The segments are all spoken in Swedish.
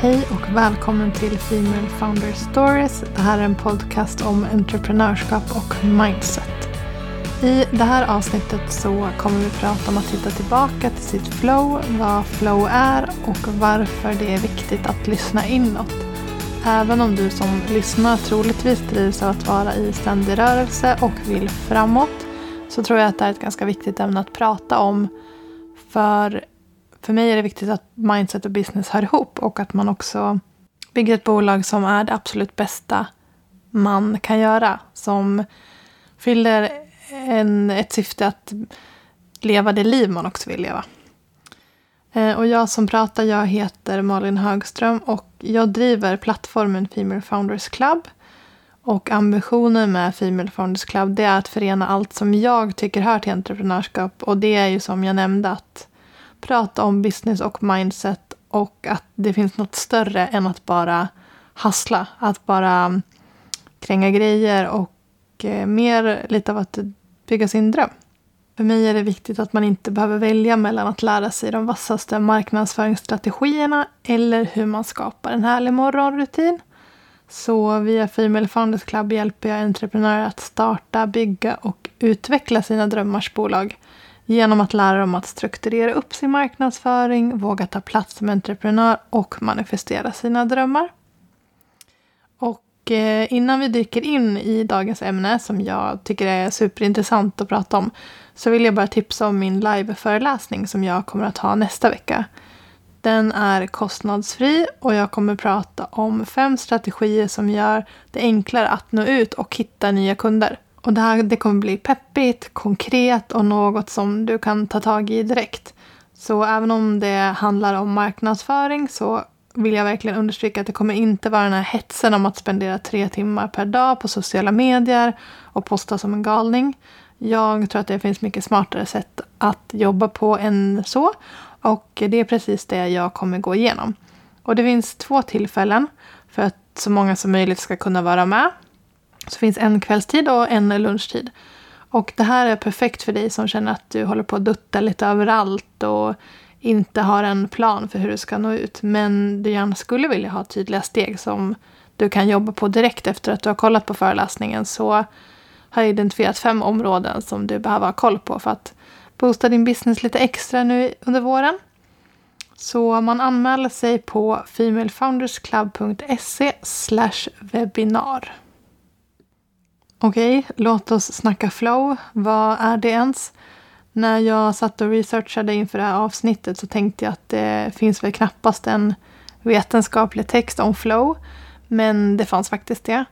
Hej och välkommen till Female Founder Stories. Det här är en podcast om entreprenörskap och mindset. I det här avsnittet så kommer vi prata om att hitta tillbaka till sitt flow, vad flow är och varför det är viktigt att lyssna inåt. Även om du som lyssnar troligtvis drivs av att vara i ständig rörelse och vill framåt så tror jag att det är ett ganska viktigt ämne att prata om. För för mig är det viktigt att mindset och business hör ihop och att man också bygger ett bolag som är det absolut bästa man kan göra. Som fyller en, ett syfte att leva det liv man också vill leva. Eh, och jag som pratar, jag heter Malin Högström och jag driver plattformen Female Founders Club. Och ambitionen med Female Founders Club det är att förena allt som jag tycker hör till entreprenörskap. Och det är ju som jag nämnde att prata om business och mindset och att det finns något större än att bara hassla. Att bara mm, kränga grejer och eh, mer lite av att bygga sin dröm. För mig är det viktigt att man inte behöver välja mellan att lära sig de vassaste marknadsföringsstrategierna eller hur man skapar en härlig morgonrutin. Så via Female Founders Club hjälper jag entreprenörer att starta, bygga och utveckla sina drömmars bolag genom att lära dem att strukturera upp sin marknadsföring, våga ta plats som entreprenör och manifestera sina drömmar. Och eh, innan vi dyker in i dagens ämne som jag tycker är superintressant att prata om så vill jag bara tipsa om min liveföreläsning som jag kommer att ha nästa vecka. Den är kostnadsfri och jag kommer prata om fem strategier som gör det enklare att nå ut och hitta nya kunder. Och det här det kommer bli peppigt, konkret och något som du kan ta tag i direkt. Så även om det handlar om marknadsföring så vill jag verkligen understryka att det kommer inte vara den här hetsen om att spendera tre timmar per dag på sociala medier och posta som en galning. Jag tror att det finns mycket smartare sätt att jobba på än så. Och det är precis det jag kommer gå igenom. Och det finns två tillfällen för att så många som möjligt ska kunna vara med. Så finns en kvällstid och en lunchtid. Och det här är perfekt för dig som känner att du håller på att dutta lite överallt och inte har en plan för hur du ska nå ut. Men du gärna skulle vilja ha tydliga steg som du kan jobba på direkt efter att du har kollat på föreläsningen. Så har jag identifierat fem områden som du behöver ha koll på för att boosta din business lite extra nu under våren. Så man anmäler sig på femalefoundersclub.se webinar. Okej, okay, låt oss snacka flow. Vad är det ens? När jag satt och researchade inför det här avsnittet så tänkte jag att det finns väl knappast en vetenskaplig text om flow. Men det fanns faktiskt det.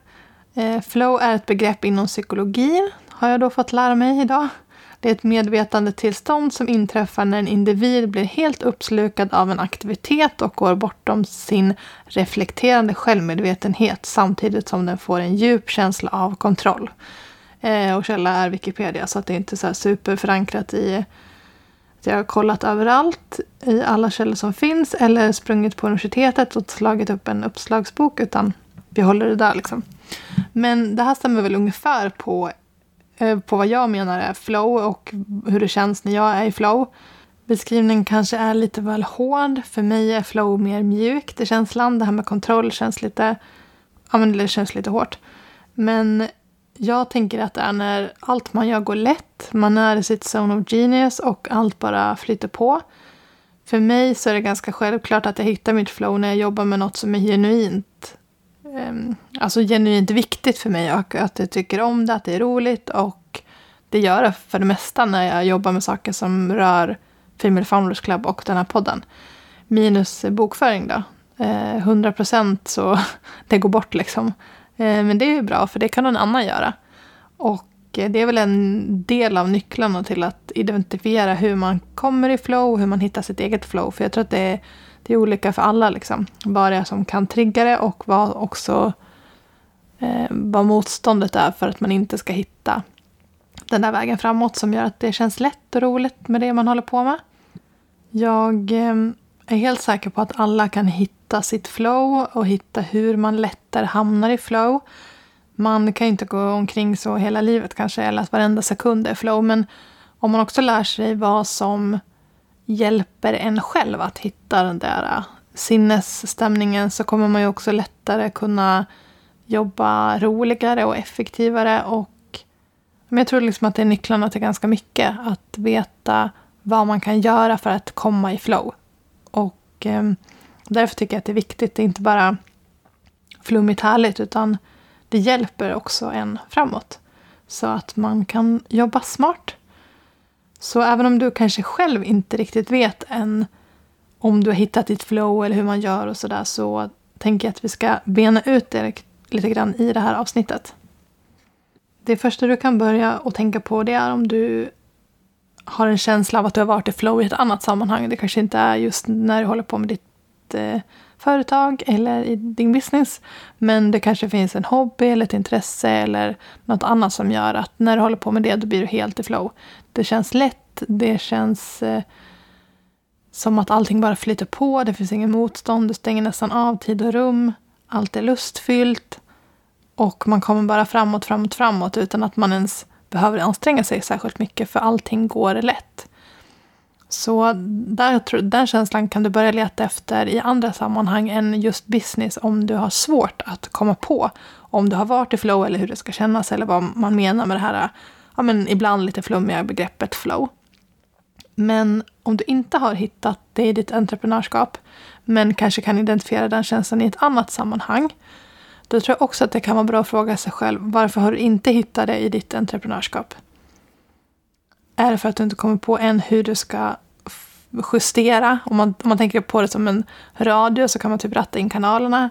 Eh, flow är ett begrepp inom psykologin, har jag då fått lära mig idag. Det är ett medvetandetillstånd som inträffar när en individ blir helt uppslukad av en aktivitet och går bortom sin reflekterande självmedvetenhet samtidigt som den får en djup känsla av kontroll. Eh, och källa är Wikipedia så att det är inte så superförankrat i att jag har kollat överallt i alla källor som finns eller sprungit på universitetet och slagit upp en uppslagsbok utan vi håller det där liksom. Men det här stämmer väl ungefär på Eh, på vad jag menar är flow och hur det känns när jag är i flow. Beskrivningen kanske är lite väl hård. För mig är flow mer mjukt i känslan. Det här med kontroll känns lite, ja, men det känns lite hårt. Men jag tänker att det är när allt man gör går lätt. Man är i sitt zone of genius och allt bara flyter på. För mig så är det ganska självklart att jag hittar mitt flow när jag jobbar med något som är genuint Ehm, alltså genuint viktigt för mig och att jag tycker om det, att det är roligt och det gör det för det mesta när jag jobbar med saker som rör Female Founders Club och den här podden. Minus bokföring då. Ehm, 100 procent så det går bort liksom. Eh, men det är ju bra för det kan någon annan göra. Och det är väl en del av nycklarna till att identifiera hur man kommer i flow, hur man hittar sitt eget flow. För jag tror att det är det är olika för alla. Liksom. Vad det är som kan trigga det och vad också eh, vad motståndet är för att man inte ska hitta den där vägen framåt som gör att det känns lätt och roligt med det man håller på med. Jag eh, är helt säker på att alla kan hitta sitt flow och hitta hur man lättare hamnar i flow. Man kan ju inte gå omkring så hela livet kanske, eller att varenda sekund är flow. Men om man också lär sig vad som hjälper en själv att hitta den där äh, sinnesstämningen så kommer man ju också lättare kunna jobba roligare och effektivare. Och, men jag tror liksom att det är nycklarna till ganska mycket. Att veta vad man kan göra för att komma i flow. Och eh, därför tycker jag att det är viktigt. Det är inte bara flummigt härligt utan det hjälper också en framåt. Så att man kan jobba smart. Så även om du kanske själv inte riktigt vet än om du har hittat ditt flow eller hur man gör och sådär så tänker jag att vi ska bena ut det lite grann i det här avsnittet. Det första du kan börja och tänka på det är om du har en känsla av att du har varit i flow i ett annat sammanhang. Det kanske inte är just när du håller på med ditt eh, företag eller i din business. Men det kanske finns en hobby eller ett intresse eller något annat som gör att när du håller på med det då blir du helt i flow. Det känns lätt, det känns eh, som att allting bara flyter på, det finns ingen motstånd, du stänger nästan av tid och rum. Allt är lustfyllt. Och man kommer bara framåt, framåt, framåt utan att man ens behöver anstränga sig särskilt mycket för allting går lätt. Så där, den känslan kan du börja leta efter i andra sammanhang än just business om du har svårt att komma på om du har varit i flow eller hur det ska kännas eller vad man menar med det här ja, men ibland lite flummiga begreppet flow. Men om du inte har hittat det i ditt entreprenörskap men kanske kan identifiera den känslan i ett annat sammanhang då tror jag också att det kan vara bra att fråga sig själv varför har du inte hittat det i ditt entreprenörskap? Är det för att du inte kommer på än hur du ska justera? Om man, om man tänker på det som en radio så kan man typ ratta in kanalerna.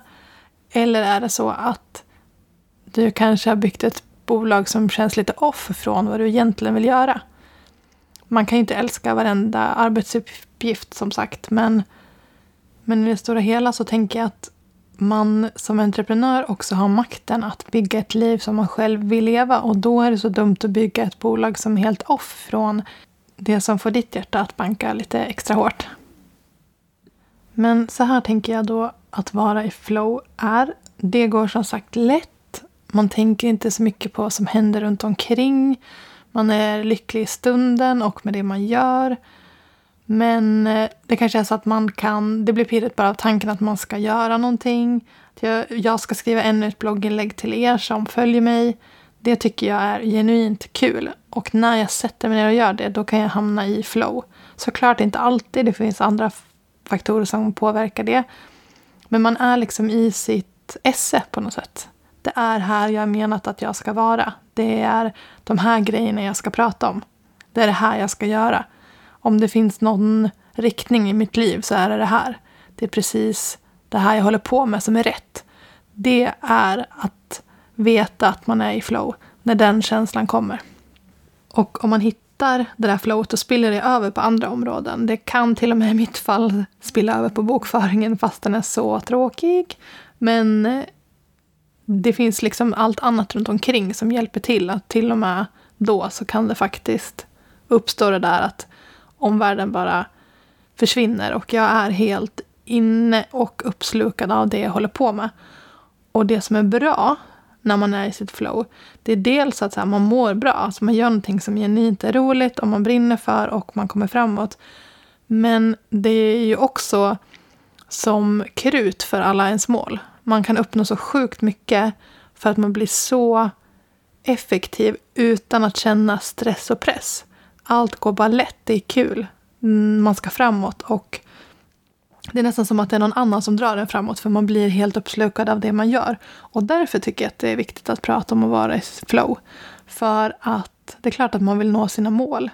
Eller är det så att du kanske har byggt ett bolag som känns lite off från vad du egentligen vill göra? Man kan ju inte älska varenda arbetsuppgift som sagt, men, men i det stora hela så tänker jag att man som entreprenör också har makten att bygga ett liv som man själv vill leva. Och då är det så dumt att bygga ett bolag som är helt off från det som får ditt hjärta att banka lite extra hårt. Men så här tänker jag då att vara i flow är. Det går som sagt lätt. Man tänker inte så mycket på vad som händer runt omkring. Man är lycklig i stunden och med det man gör. Men eh, det kanske är så att man kan, det blir pirrigt bara av tanken att man ska göra någonting. Jag, jag ska skriva ännu ett blogginlägg till er som följer mig. Det tycker jag är genuint kul. Och när jag sätter mig ner och gör det, då kan jag hamna i flow. Såklart inte alltid, det finns andra faktorer som påverkar det. Men man är liksom i sitt esse på något sätt. Det är här jag menat att jag ska vara. Det är de här grejerna jag ska prata om. Det är det här jag ska göra om det finns någon riktning i mitt liv så är det det här. Det är precis det här jag håller på med som är rätt. Det är att veta att man är i flow när den känslan kommer. Och om man hittar det där flowet och spiller det över på andra områden. Det kan till och med i mitt fall spilla över på bokföringen fast den är så tråkig. Men eh, det finns liksom allt annat runt omkring som hjälper till att till och med då så kan det faktiskt uppstå det där att omvärlden bara försvinner och jag är helt inne och uppslukad av det jag håller på med. Och det som är bra när man är i sitt flow, det är dels att så här, man mår bra, alltså man gör någonting som genuint är roligt och man brinner för och man kommer framåt. Men det är ju också som krut för alla ens mål. Man kan uppnå så sjukt mycket för att man blir så effektiv utan att känna stress och press allt går bara lätt, det är kul. Mm, man ska framåt och det är nästan som att det är någon annan som drar en framåt för man blir helt uppslukad av det man gör. Och därför tycker jag att det är viktigt att prata om att vara i flow. För att det är klart att man vill nå sina mål.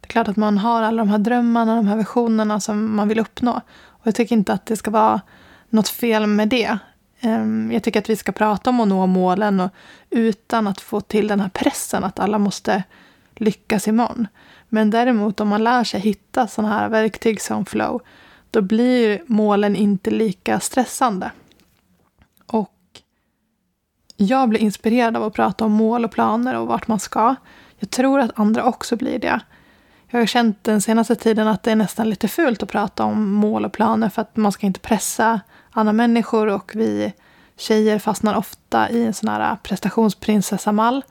Det är klart att man har alla de här drömmarna, de här visionerna som man vill uppnå. Och jag tycker inte att det ska vara något fel med det. Ehm, jag tycker att vi ska prata om att nå målen och utan att få till den här pressen att alla måste lyckas imorgon. Men däremot om man lär sig hitta sådana här verktyg som flow, då blir målen inte lika stressande. Och jag blir inspirerad av att prata om mål och planer och vart man ska. Jag tror att andra också blir det. Jag har känt den senaste tiden att det är nästan lite fult att prata om mål och planer för att man ska inte pressa andra människor och vi tjejer fastnar ofta i en sån här prestationsprinsessamall.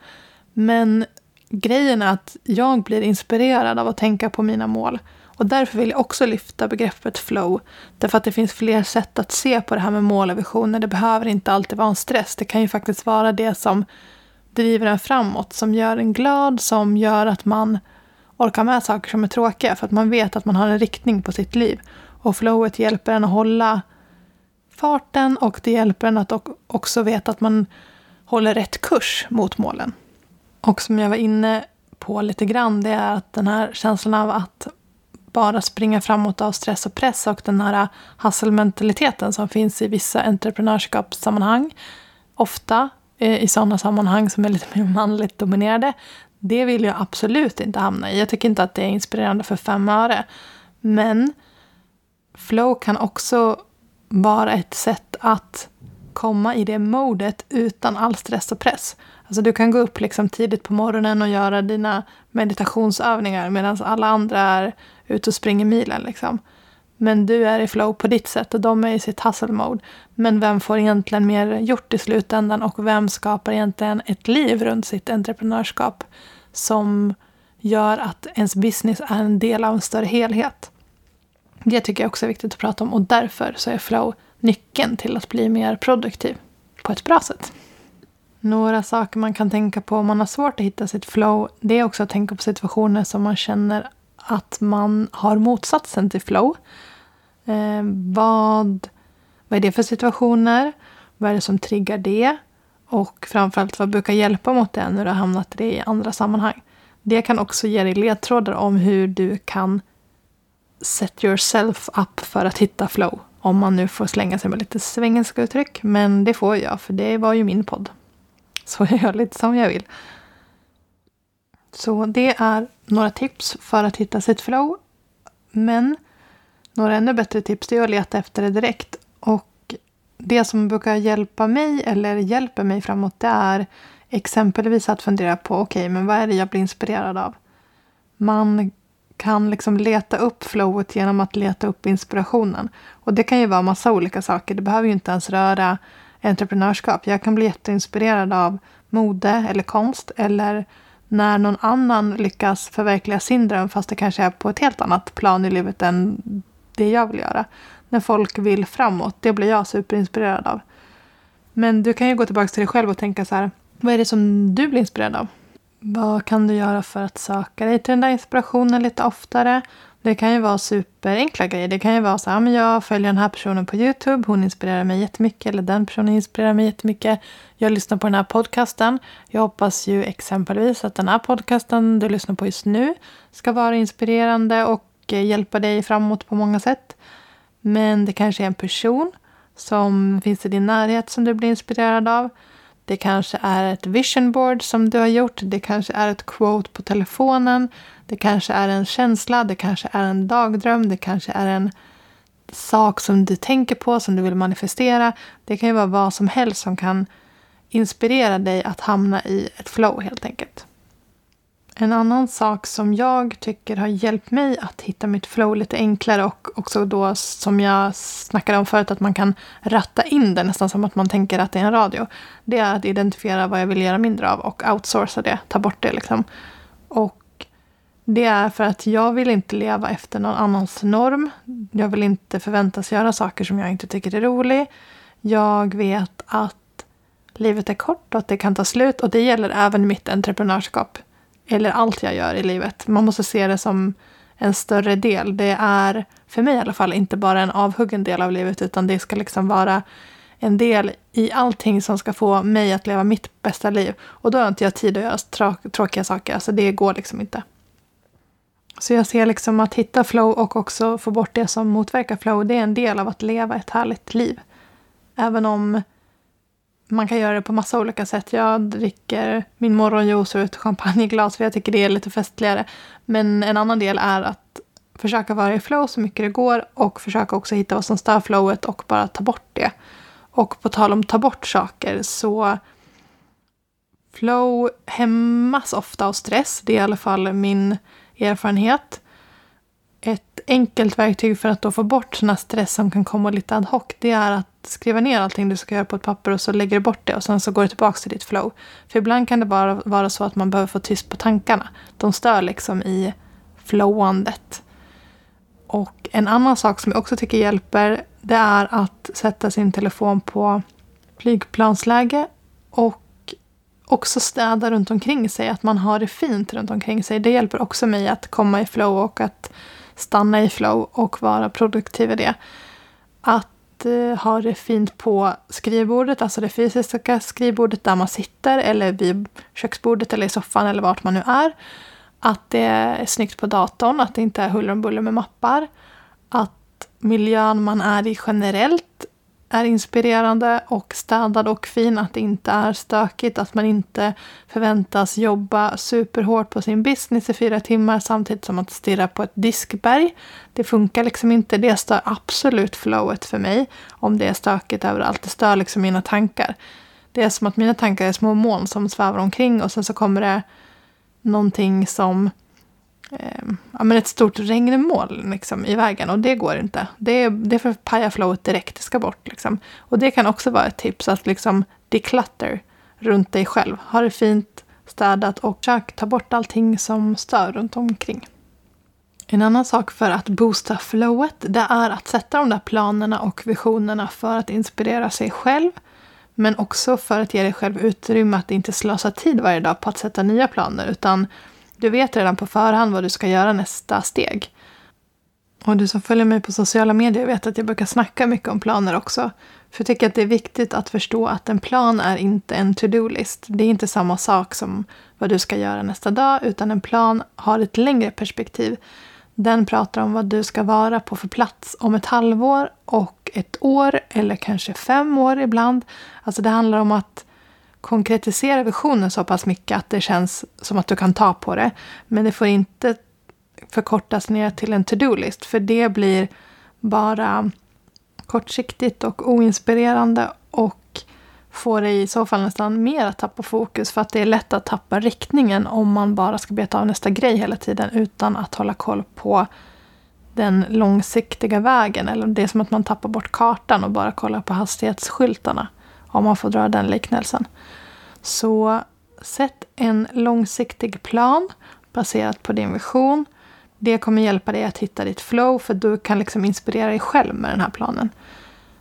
Men grejen är att jag blir inspirerad av att tänka på mina mål. Och därför vill jag också lyfta begreppet flow. Därför att det finns fler sätt att se på det här med mål och visioner. Det behöver inte alltid vara en stress. Det kan ju faktiskt vara det som driver en framåt, som gör en glad, som gör att man orka med saker som är tråkiga. För att man vet att man har en riktning på sitt liv. Och flowet hjälper en att hålla farten och det hjälper en att också veta att man håller rätt kurs mot målen. Och som jag var inne på lite grann, det är att den här känslan av att bara springa framåt av stress och press och den här hasselmentaliteten som finns i vissa entreprenörskapssammanhang, ofta eh, i sådana sammanhang som är lite mer manligt dominerade, det vill jag absolut inte hamna i. Jag tycker inte att det är inspirerande för fem öre. Men flow kan också vara ett sätt att komma i det modet utan all stress och press. Alltså du kan gå upp liksom tidigt på morgonen och göra dina meditationsövningar medan alla andra är ute och springer milen. Liksom. Men du är i flow på ditt sätt och de är i sitt hustle mode. Men vem får egentligen mer gjort i slutändan och vem skapar egentligen ett liv runt sitt entreprenörskap som gör att ens business är en del av en större helhet? Det tycker jag också är viktigt att prata om och därför så är flow nyckeln till att bli mer produktiv på ett bra sätt. Några saker man kan tänka på om man har svårt att hitta sitt flow, det är också att tänka på situationer som man känner att man har motsatsen till flow. Eh, vad, vad är det för situationer? Vad är det som triggar det? Och framförallt vad brukar hjälpa mot det när du har hamnat i det i andra sammanhang? Det kan också ge dig ledtrådar om hur du kan set yourself up för att hitta flow. Om man nu får slänga sig med lite svengelska uttryck. Men det får jag, för det var ju min podd. Så jag gör lite som jag vill. Så det är några tips för att hitta sitt flow. Men några ännu bättre tips är att leta efter det direkt. Och det som brukar hjälpa mig, eller hjälper mig framåt, det är exempelvis att fundera på okej, okay, men vad är det jag blir inspirerad av? Man kan liksom leta upp flowet genom att leta upp inspirationen. Och det kan ju vara massa olika saker. Det behöver ju inte ens röra entreprenörskap. Jag kan bli jätteinspirerad av mode eller konst eller när någon annan lyckas förverkliga sin dröm fast det kanske är på ett helt annat plan i livet än det jag vill göra. När folk vill framåt, det blir jag superinspirerad av. Men du kan ju gå tillbaka till dig själv och tänka så här, vad är det som du blir inspirerad av? Vad kan du göra för att söka dig till den där inspirationen lite oftare? Det kan ju vara superenkla grejer. Det kan ju vara så här, men jag följer den här personen på Youtube. Hon inspirerar mig jättemycket. Eller den personen inspirerar mig jättemycket. Jag lyssnar på den här podcasten. Jag hoppas ju exempelvis att den här podcasten du lyssnar på just nu ska vara inspirerande och Eh, hjälpa dig framåt på många sätt. Men det kanske är en person som finns i din närhet som du blir inspirerad av. Det kanske är ett vision board som du har gjort. Det kanske är ett quote på telefonen. Det kanske är en känsla, det kanske är en dagdröm, det kanske är en sak som du tänker på, som du vill manifestera. Det kan ju vara vad som helst som kan inspirera dig att hamna i ett flow helt enkelt. En annan sak som jag tycker har hjälpt mig att hitta mitt flow lite enklare och också då som jag snackade om förut att man kan ratta in det nästan som att man tänker att det är en radio. Det är att identifiera vad jag vill göra mindre av och outsourca det, ta bort det liksom. Och det är för att jag vill inte leva efter någon annans norm. Jag vill inte förväntas göra saker som jag inte tycker är rolig. Jag vet att livet är kort och att det kan ta slut och det gäller även mitt entreprenörskap eller allt jag gör i livet. Man måste se det som en större del. Det är, för mig i alla fall, inte bara en avhuggen del av livet utan det ska liksom vara en del i allting som ska få mig att leva mitt bästa liv. Och då har inte jag tid att göra tråkiga saker. Alltså det går liksom inte. Så jag ser liksom att hitta flow och också få bort det som motverkar flow. Det är en del av att leva ett härligt liv. Även om man kan göra det på massa olika sätt. Jag dricker min morgonjuice ur ett champagneglas för jag tycker det är lite festligare. Men en annan del är att försöka vara i flow så mycket det går och försöka också hitta vad som stör flowet och bara ta bort det. Och på tal om ta bort saker så flow hämmas ofta av stress. Det är i alla fall min erfarenhet. Ett enkelt verktyg för att då få bort sån stress som kan komma lite ad hoc, det är att skriva ner allting du ska göra på ett papper och så lägger du bort det och sen så går du tillbaka till ditt flow. För ibland kan det bara vara så att man behöver få tyst på tankarna. De stör liksom i flowandet. Och en annan sak som jag också tycker hjälper det är att sätta sin telefon på flygplansläge och också städa runt omkring sig, att man har det fint runt omkring sig. Det hjälper också mig att komma i flow och att stanna i flow och vara produktiv i det. Att eh, ha det fint på skrivbordet, alltså det fysiska skrivbordet där man sitter eller vid köksbordet eller i soffan eller vart man nu är. Att det är snyggt på datorn, att det inte är huller om buller med mappar. Att miljön man är i generellt är inspirerande och städad och fin, att det inte är stökigt, att man inte förväntas jobba superhårt på sin business i fyra timmar samtidigt som att stirra på ett diskberg. Det funkar liksom inte. Det stör absolut flowet för mig om det är stökigt överallt. Det stör liksom mina tankar. Det är som att mina tankar är små moln som svävar omkring och sen så kommer det någonting som eh, ja, men ett stort regnmoln liksom, i vägen och det går inte. Det, det förpajar flowet direkt, det ska bort. Liksom. Och det kan också vara ett tips att liksom declutter runt dig själv. Ha det fint, städat och försök ta bort allting som stör runt omkring. En annan sak för att boosta flowet det är att sätta de där planerna och visionerna för att inspirera sig själv. Men också för att ge dig själv utrymme att inte slösa tid varje dag på att sätta nya planer utan du vet redan på förhand vad du ska göra nästa steg. Och du som följer mig på sociala medier vet att jag brukar snacka mycket om planer också. För jag tycker att det är viktigt att förstå att en plan är inte en to-do-list. Det är inte samma sak som vad du ska göra nästa dag, utan en plan har ett längre perspektiv. Den pratar om vad du ska vara på för plats om ett halvår och ett år eller kanske fem år ibland. Alltså det handlar om att konkretisera visionen så pass mycket att det känns som att du kan ta på det. Men det får inte förkortas ner till en to-do-list för det blir bara kortsiktigt och oinspirerande och får dig i så fall nästan mer att tappa fokus för att det är lätt att tappa riktningen om man bara ska beta av nästa grej hela tiden utan att hålla koll på den långsiktiga vägen. Eller det är som att man tappar bort kartan och bara kollar på hastighetsskyltarna om man får dra den liknelsen. Så sätt en långsiktig plan baserat på din vision. Det kommer hjälpa dig att hitta ditt flow för du kan liksom inspirera dig själv med den här planen.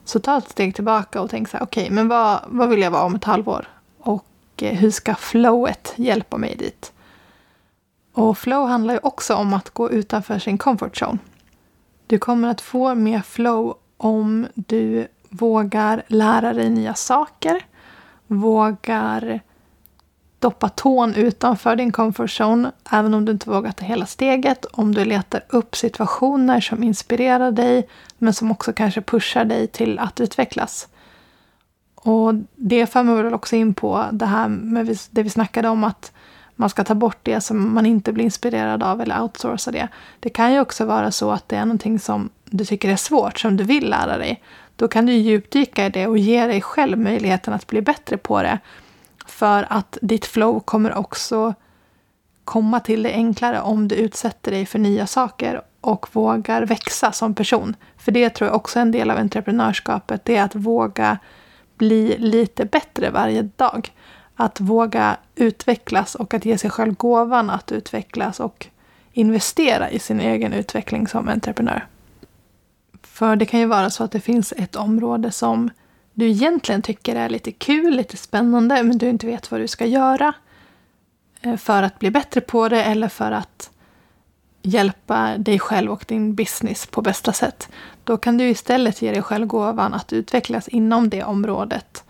Så ta ett steg tillbaka och tänk så här, okej, okay, men vad, vad vill jag vara om ett halvår? Och eh, hur ska flowet hjälpa mig dit? Och flow handlar ju också om att gå utanför sin comfort zone. Du kommer att få mer flow om du vågar lära dig nya saker, vågar doppa tån utanför din comfort zone, även om du inte vågar ta hela steget, om du letar upp situationer som inspirerar dig, men som också kanske pushar dig till att utvecklas. Och det för mig väl också in på det här med det vi snackade om att man ska ta bort det som man inte blir inspirerad av eller outsourca det. Det kan ju också vara så att det är någonting som du tycker är svårt, som du vill lära dig. Då kan du djupdyka i det och ge dig själv möjligheten att bli bättre på det. För att ditt flow kommer också komma till dig enklare om du utsätter dig för nya saker och vågar växa som person. För det tror jag också är en del av entreprenörskapet. Det är att våga bli lite bättre varje dag. Att våga utvecklas och att ge sig själv gåvan att utvecklas och investera i sin egen utveckling som entreprenör. För det kan ju vara så att det finns ett område som du egentligen tycker är lite kul, lite spännande, men du inte vet vad du ska göra eh, för att bli bättre på det eller för att hjälpa dig själv och din business på bästa sätt. Då kan du istället ge dig själv gåvan att utvecklas inom det området.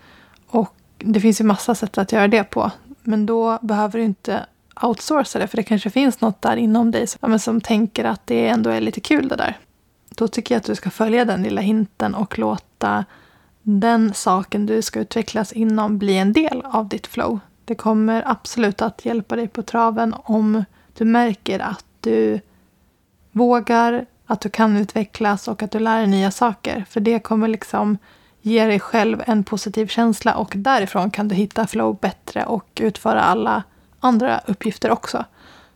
Och det finns ju massa sätt att göra det på. Men då behöver du inte outsourca det, för det kanske finns något där inom dig som, som tänker att det ändå är lite kul det där då tycker jag att du ska följa den lilla hinten och låta den saken du ska utvecklas inom bli en del av ditt flow. Det kommer absolut att hjälpa dig på traven om du märker att du vågar, att du kan utvecklas och att du lär dig nya saker. För det kommer liksom ge dig själv en positiv känsla och därifrån kan du hitta flow bättre och utföra alla andra uppgifter också.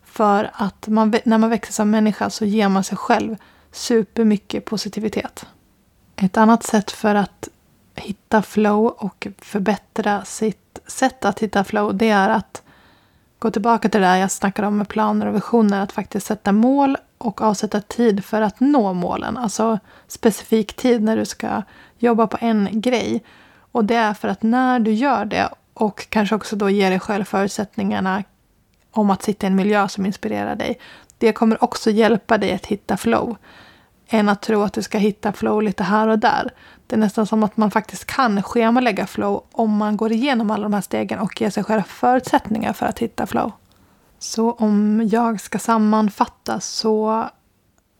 För att man, när man växer som människa så ger man sig själv supermycket positivitet. Ett annat sätt för att hitta flow och förbättra sitt sätt att hitta flow det är att gå tillbaka till det där jag snackade om med planer och visioner. Att faktiskt sätta mål och avsätta tid för att nå målen. Alltså specifik tid när du ska jobba på en grej. Och det är för att när du gör det och kanske också då ger dig själv förutsättningarna om att sitta i en miljö som inspirerar dig. Det kommer också hjälpa dig att hitta flow. Än att tro att du ska hitta flow lite här och där. Det är nästan som att man faktiskt kan schemalägga flow om man går igenom alla de här stegen och ger sig själv förutsättningar för att hitta flow. Så om jag ska sammanfatta så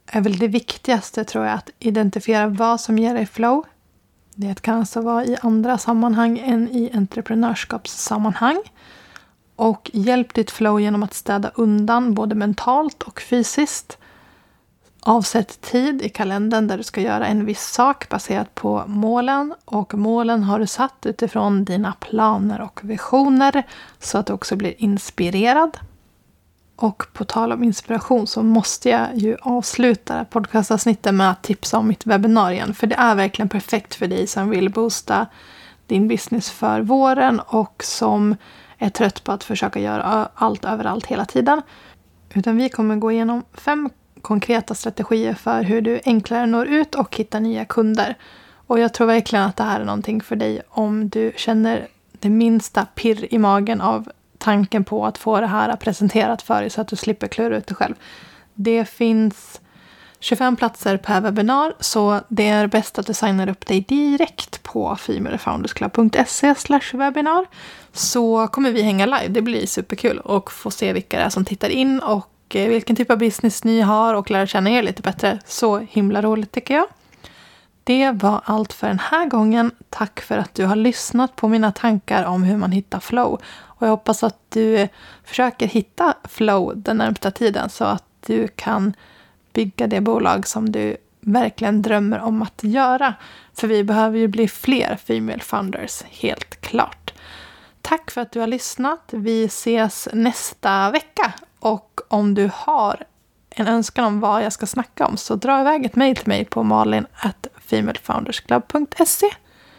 är väl det viktigaste tror jag att identifiera vad som ger dig flow. Det kan alltså vara i andra sammanhang än i entreprenörskapssammanhang. Och hjälp ditt flow genom att städa undan både mentalt och fysiskt. Avsätt tid i kalendern där du ska göra en viss sak baserat på målen. Och målen har du satt utifrån dina planer och visioner så att du också blir inspirerad. Och på tal om inspiration så måste jag ju avsluta podcastavsnittet med att tipsa om mitt webbinarium. För det är verkligen perfekt för dig som vill boosta din business för våren och som är trött på att försöka göra allt överallt hela tiden. Utan vi kommer gå igenom fem konkreta strategier för hur du enklare når ut och hittar nya kunder. Och jag tror verkligen att det här är någonting för dig om du känner det minsta pirr i magen av tanken på att få det här presenterat för dig så att du slipper klura ut det själv. Det finns 25 platser per webbinar så det är bäst att du signar upp dig direkt på femalefoundersclub.se webinar så kommer vi hänga live. Det blir superkul och få se vilka det är som tittar in och eh, vilken typ av business ni har och lära känna er lite bättre. Så himla roligt tycker jag. Det var allt för den här gången. Tack för att du har lyssnat på mina tankar om hur man hittar flow. Och jag hoppas att du försöker hitta flow den närmsta tiden så att du kan bygga det bolag som du verkligen drömmer om att göra. För vi behöver ju bli fler Female Founders, helt klart. Tack för att du har lyssnat. Vi ses nästa vecka. Och om du har en önskan om vad jag ska snacka om så dra iväg ett mejl till mig på malin.femalefoundersclub.se